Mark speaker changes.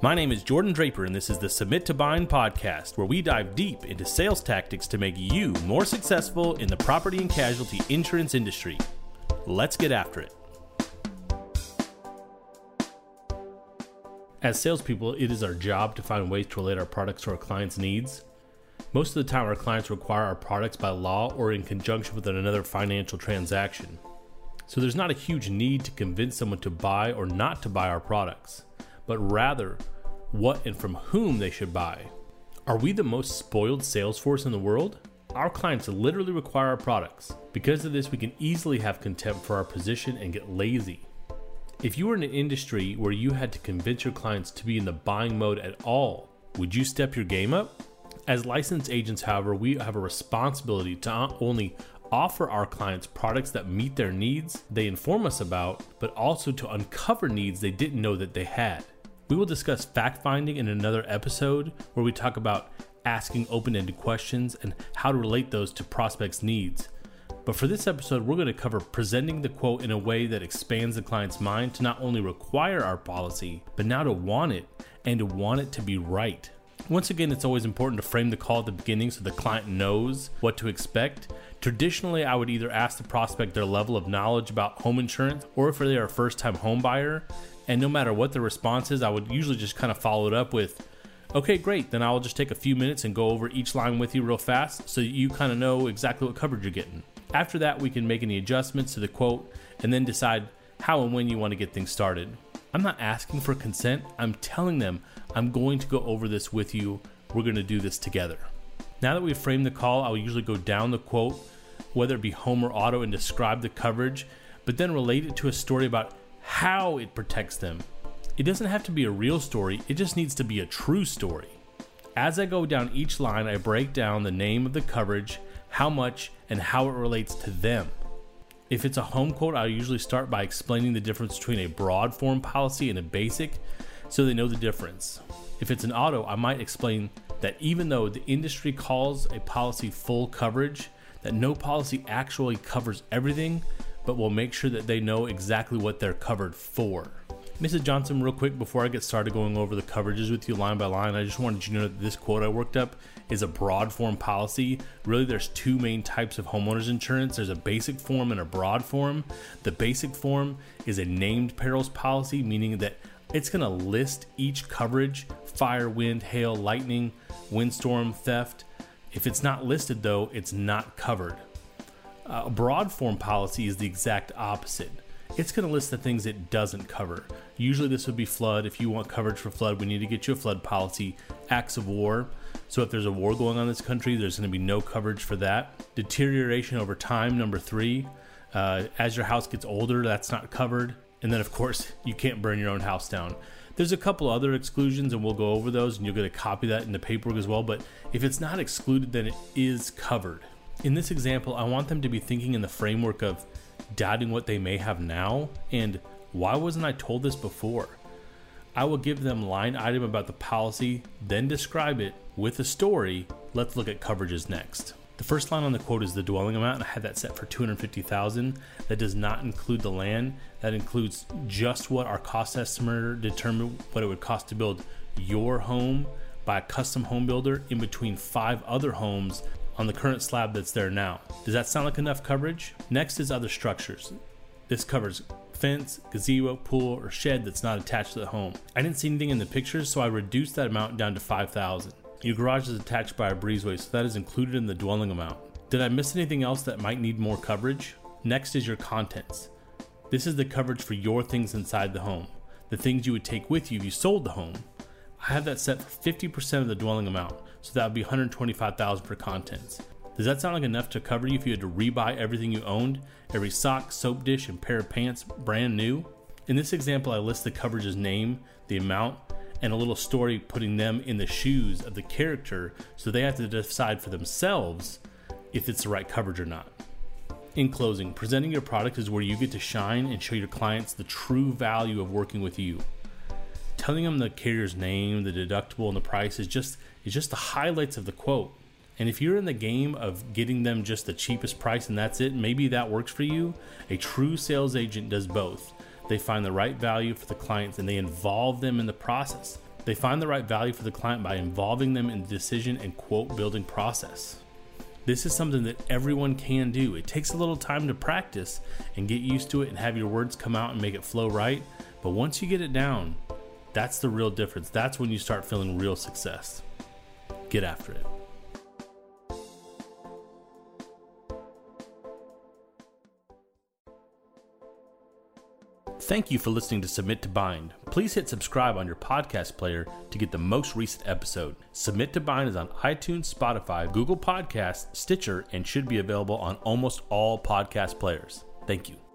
Speaker 1: My name is Jordan Draper, and this is the Submit to Bind podcast, where we dive deep into sales tactics to make you more successful in the property and casualty insurance industry. Let's get after it. As salespeople, it is our job to find ways to relate our products to our clients' needs. Most of the time, our clients require our products by law or in conjunction with another financial transaction. So there's not a huge need to convince someone to buy or not to buy our products but rather what and from whom they should buy. Are we the most spoiled sales force in the world? Our clients literally require our products. Because of this, we can easily have contempt for our position and get lazy. If you were in an industry where you had to convince your clients to be in the buying mode at all, would you step your game up? As licensed agents, however, we have a responsibility to not only offer our clients products that meet their needs they inform us about, but also to uncover needs they didn't know that they had. We will discuss fact finding in another episode where we talk about asking open ended questions and how to relate those to prospects' needs. But for this episode, we're going to cover presenting the quote in a way that expands the client's mind to not only require our policy, but now to want it and to want it to be right. Once again, it's always important to frame the call at the beginning so the client knows what to expect. Traditionally, I would either ask the prospect their level of knowledge about home insurance or if they are a first time home buyer, and no matter what the response is, I would usually just kind of follow it up with, okay, great. Then I'll just take a few minutes and go over each line with you real fast so you kind of know exactly what coverage you're getting. After that, we can make any adjustments to the quote and then decide how and when you want to get things started. I'm not asking for consent, I'm telling them I'm going to go over this with you. We're going to do this together. Now that we've framed the call, I'll usually go down the quote, whether it be home or auto, and describe the coverage, but then relate it to a story about how it protects them. It doesn't have to be a real story, it just needs to be a true story. As I go down each line, I break down the name of the coverage, how much, and how it relates to them. If it's a home quote, I usually start by explaining the difference between a broad form policy and a basic so they know the difference. If it's an auto, I might explain that even though the industry calls a policy full coverage, that no policy actually covers everything, but we'll make sure that they know exactly what they're covered for. Mrs. Johnson, real quick before I get started going over the coverages with you line by line, I just wanted you to know that this quote I worked up is a broad form policy. Really, there's two main types of homeowners insurance there's a basic form and a broad form. The basic form is a named perils policy, meaning that it's going to list each coverage fire, wind, hail, lightning, windstorm, theft. If it's not listed, though, it's not covered. Uh, a broad form policy is the exact opposite. It's going to list the things it doesn't cover. Usually, this would be flood. If you want coverage for flood, we need to get you a flood policy. Acts of war. So, if there's a war going on in this country, there's going to be no coverage for that. Deterioration over time, number three. Uh, as your house gets older, that's not covered. And then, of course, you can't burn your own house down. There's a couple other exclusions, and we'll go over those, and you'll get a copy of that in the paperwork as well. But if it's not excluded, then it is covered. In this example, I want them to be thinking in the framework of doubting what they may have now and why wasn't I told this before? I will give them line item about the policy, then describe it with a story. Let's look at coverages next. The first line on the quote is the dwelling amount, and I had that set for 250,000. That does not include the land. That includes just what our cost estimator determined what it would cost to build your home by a custom home builder in between five other homes on the current slab that's there now. Does that sound like enough coverage? Next is other structures. This covers fence, gazebo, pool, or shed that's not attached to the home. I didn't see anything in the pictures, so I reduced that amount down to 5000 Your garage is attached by a breezeway, so that is included in the dwelling amount. Did I miss anything else that might need more coverage? Next is your contents. This is the coverage for your things inside the home, the things you would take with you if you sold the home. I have that set for 50% of the dwelling amount, so that would be 125,000 for contents. Does that sound like enough to cover you if you had to rebuy everything you owned, every sock, soap dish, and pair of pants brand new? In this example, I list the coverage's name, the amount, and a little story putting them in the shoes of the character so they have to decide for themselves if it's the right coverage or not. In closing, presenting your product is where you get to shine and show your clients the true value of working with you telling them the carrier's name, the deductible, and the price is just is just the highlights of the quote. And if you're in the game of getting them just the cheapest price and that's it, maybe that works for you. A true sales agent does both. They find the right value for the clients and they involve them in the process. They find the right value for the client by involving them in the decision and quote building process. This is something that everyone can do. It takes a little time to practice and get used to it and have your words come out and make it flow right. But once you get it down, that's the real difference. That's when you start feeling real success. Get after it. Thank you for listening to Submit to Bind. Please hit subscribe on your podcast player to get the most recent episode. Submit to Bind is on iTunes, Spotify, Google Podcasts, Stitcher, and should be available on almost all podcast players. Thank you.